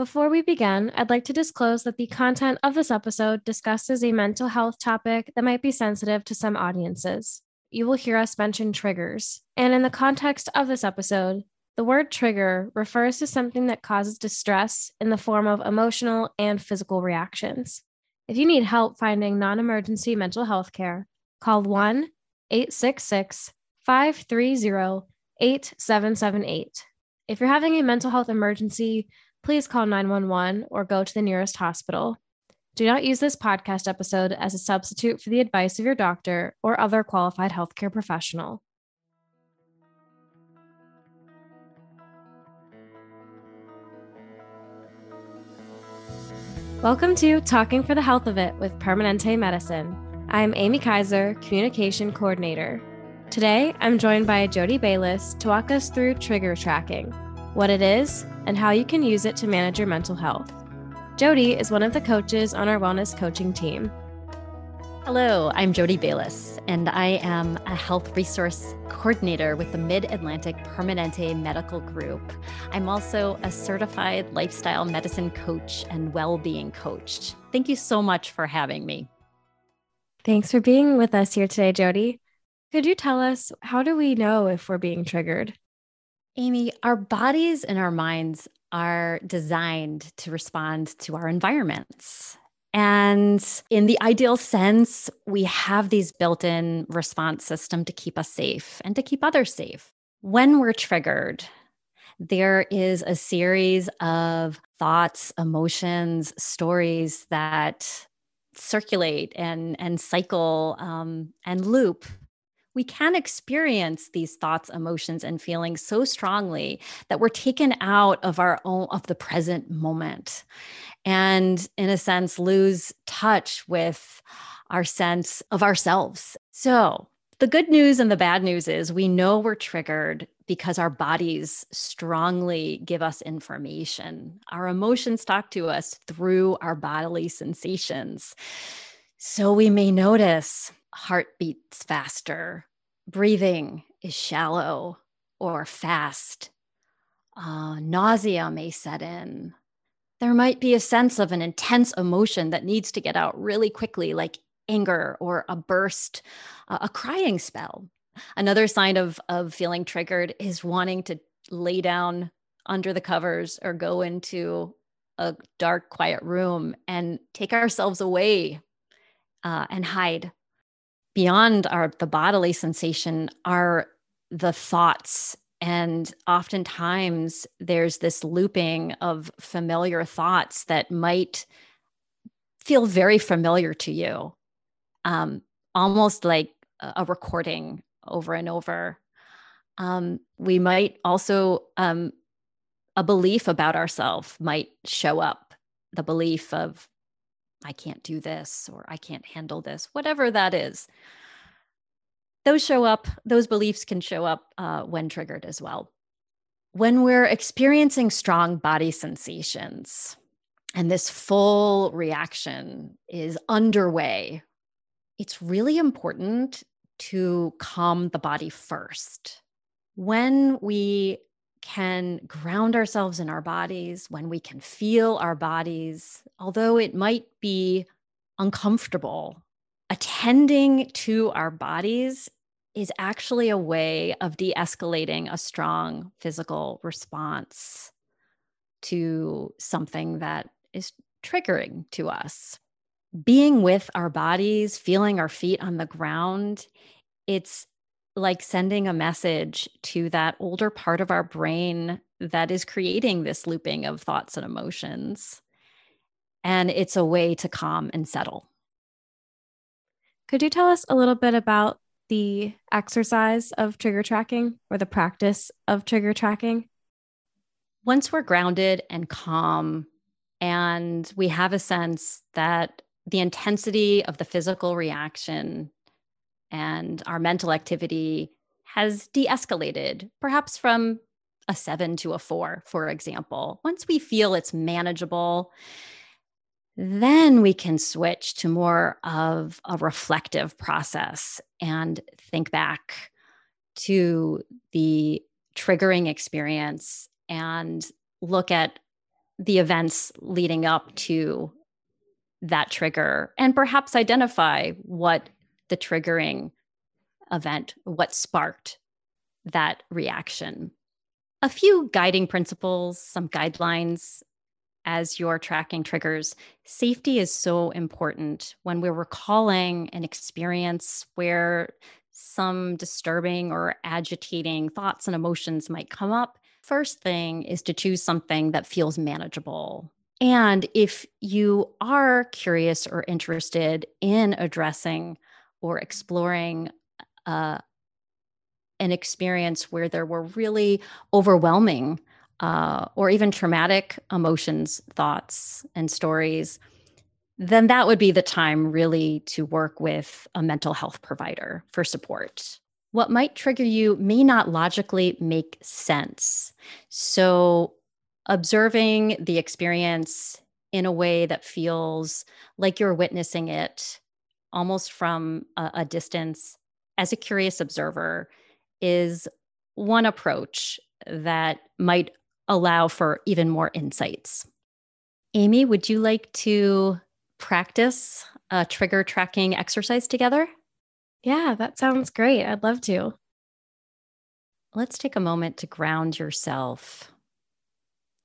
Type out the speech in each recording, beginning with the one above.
Before we begin, I'd like to disclose that the content of this episode discusses a mental health topic that might be sensitive to some audiences. You will hear us mention triggers. And in the context of this episode, the word trigger refers to something that causes distress in the form of emotional and physical reactions. If you need help finding non emergency mental health care, call 1 866 530 8778. If you're having a mental health emergency, please call 911 or go to the nearest hospital. Do not use this podcast episode as a substitute for the advice of your doctor or other qualified healthcare professional. Welcome to Talking for the Health of It with Permanente Medicine. I'm Amy Kaiser, Communication Coordinator. Today, I'm joined by Jody Bayless to walk us through trigger tracking, what it is, and how you can use it to manage your mental health. Jody is one of the coaches on our wellness coaching team. Hello, I'm Jody Bayless, and I am a health resource coordinator with the Mid Atlantic Permanente Medical Group. I'm also a certified lifestyle medicine coach and well being coach. Thank you so much for having me. Thanks for being with us here today, Jody. Could you tell us how do we know if we're being triggered? Amy, our bodies and our minds are designed to respond to our environments. And in the ideal sense, we have these built in response system to keep us safe and to keep others safe. When we're triggered, there is a series of thoughts, emotions, stories that circulate and, and cycle um, and loop we can experience these thoughts emotions and feelings so strongly that we're taken out of our own of the present moment and in a sense lose touch with our sense of ourselves so the good news and the bad news is we know we're triggered because our bodies strongly give us information. Our emotions talk to us through our bodily sensations. So we may notice heart beats faster, breathing is shallow or fast, uh, nausea may set in. There might be a sense of an intense emotion that needs to get out really quickly, like anger or a burst, uh, a crying spell. Another sign of, of feeling triggered is wanting to lay down under the covers or go into a dark, quiet room and take ourselves away uh, and hide beyond our the bodily sensation are the thoughts. And oftentimes there's this looping of familiar thoughts that might feel very familiar to you um, almost like a recording over and over. Um, we might also um, a belief about ourselves might show up the belief of I can't do this or I can't handle this, whatever that is. Those show up, those beliefs can show up uh, when triggered as well. When we're experiencing strong body sensations and this full reaction is underway, it's really important to calm the body first. When we can ground ourselves in our bodies, when we can feel our bodies, although it might be uncomfortable, attending to our bodies is actually a way of de escalating a strong physical response to something that is triggering to us. Being with our bodies, feeling our feet on the ground, it's like sending a message to that older part of our brain that is creating this looping of thoughts and emotions. And it's a way to calm and settle. Could you tell us a little bit about the exercise of trigger tracking or the practice of trigger tracking? Once we're grounded and calm, and we have a sense that the intensity of the physical reaction and our mental activity has de escalated, perhaps from a seven to a four, for example. Once we feel it's manageable, then we can switch to more of a reflective process and think back to the triggering experience and look at the events leading up to that trigger and perhaps identify what the triggering event, what sparked that reaction. A few guiding principles, some guidelines as you're tracking triggers. Safety is so important when we're recalling an experience where some disturbing or agitating thoughts and emotions might come up. First thing is to choose something that feels manageable. And if you are curious or interested in addressing or exploring uh, an experience where there were really overwhelming uh, or even traumatic emotions, thoughts, and stories, then that would be the time really to work with a mental health provider for support. What might trigger you may not logically make sense. So, observing the experience in a way that feels like you're witnessing it almost from a, a distance as a curious observer is one approach that might allow for even more insights. Amy, would you like to practice a trigger tracking exercise together? Yeah, that sounds great. I'd love to. Let's take a moment to ground yourself.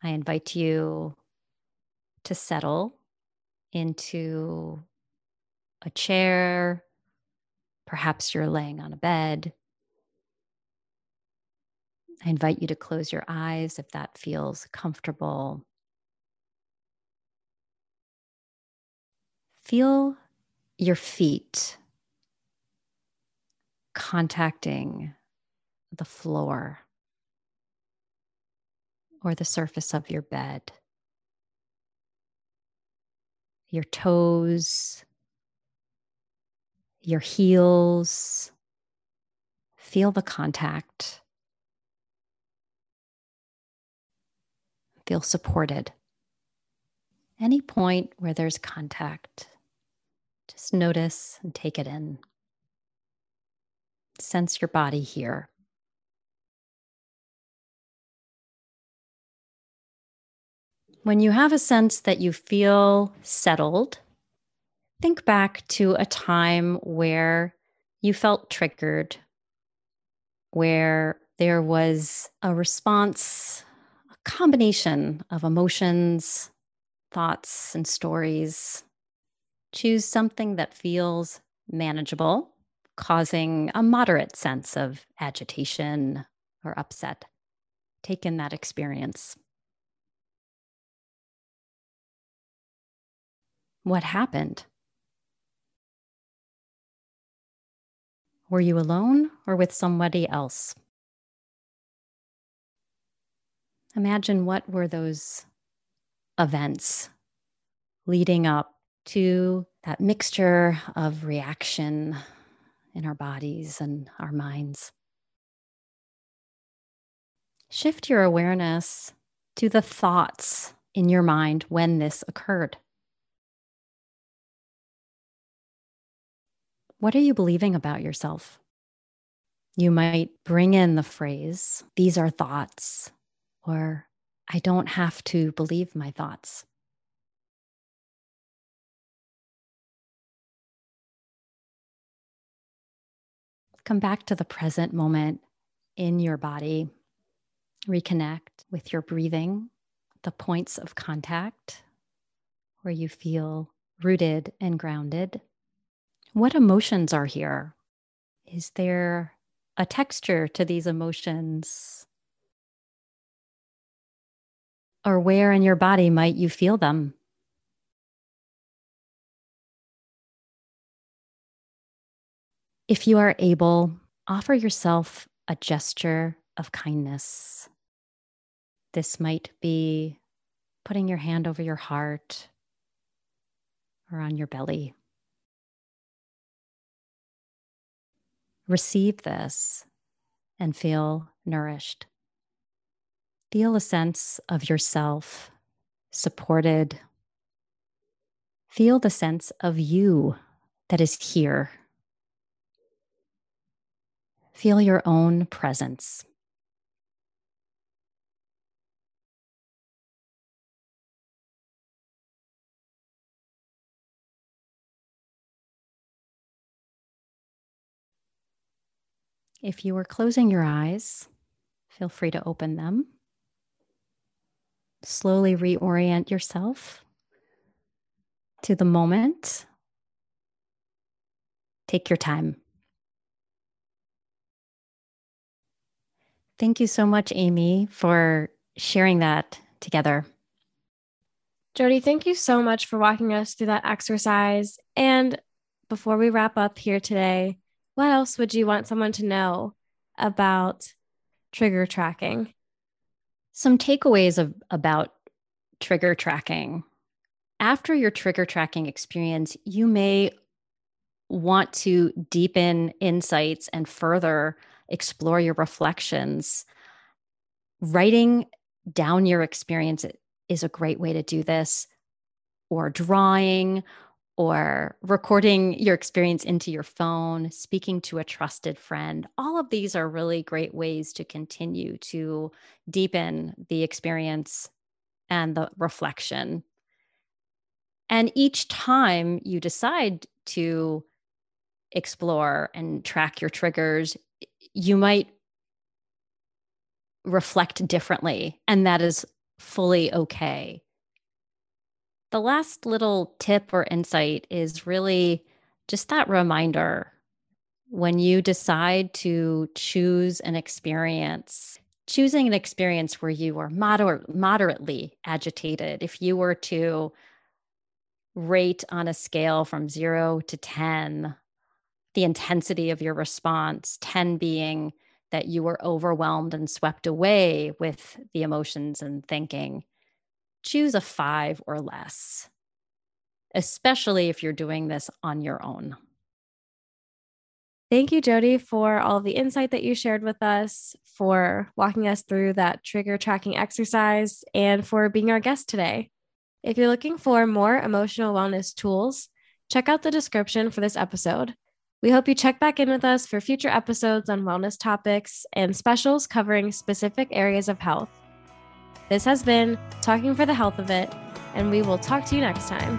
I invite you to settle into a chair Perhaps you're laying on a bed. I invite you to close your eyes if that feels comfortable. Feel your feet contacting the floor or the surface of your bed. Your toes your heels. Feel the contact. Feel supported. Any point where there's contact, just notice and take it in. Sense your body here. When you have a sense that you feel settled, think back to a time where you felt triggered, where there was a response, a combination of emotions, thoughts, and stories. Choose something that feels manageable, causing a moderate sense of agitation or upset. Take in that experience. What happened? Were you alone or with somebody else? Imagine what were those events leading up to that mixture of reaction in our bodies and our minds. Shift your awareness to the thoughts in your mind when this occurred. What are you believing about yourself? You might bring in the phrase, these are thoughts, or I don't have to believe my thoughts. Come back to the present moment in your body. Reconnect with your breathing, the points of contact where you feel rooted and grounded. What emotions are here? Is there a texture to these emotions? Or where in your body might you feel them? If you are able, offer yourself a gesture of kindness. This might be putting your hand over your heart or on your belly. Receive this and feel nourished. Feel a sense of yourself supported. Feel the sense of you that is here. Feel your own presence. If you are closing your eyes, feel free to open them. Slowly reorient yourself to the moment. Take your time. Thank you so much, Amy, for sharing that together. Jody, thank you so much for walking us through that exercise. And before we wrap up here today, what else would you want someone to know about trigger tracking? Some takeaways of, about trigger tracking. After your trigger tracking experience, you may want to deepen insights and further explore your reflections. Writing down your experience is a great way to do this, or drawing, or recording your experience into your phone, speaking to a trusted friend. All of these are really great ways to continue to deepen the experience and the reflection. And each time you decide to explore and track your triggers, you might reflect differently, and that is fully okay the last little tip or insight is really just that reminder when you decide to choose an experience, choosing an experience where you are moder- moderately agitated, if you were to rate on a scale from zero to 10, the intensity of your response, 10 being that you were overwhelmed and swept away with the emotions and thinking, choose a five or less, especially if you're doing this on your own. Thank you, Jody, for all the insight that you shared with us, for walking us through that trigger tracking exercise, and for being our guest today. If you're looking for more emotional wellness tools, check out the description for this episode. We hope you check back in with us for future episodes on wellness topics and specials covering specific areas of health. This has been Talking for the Health of It, and we will talk to you next time.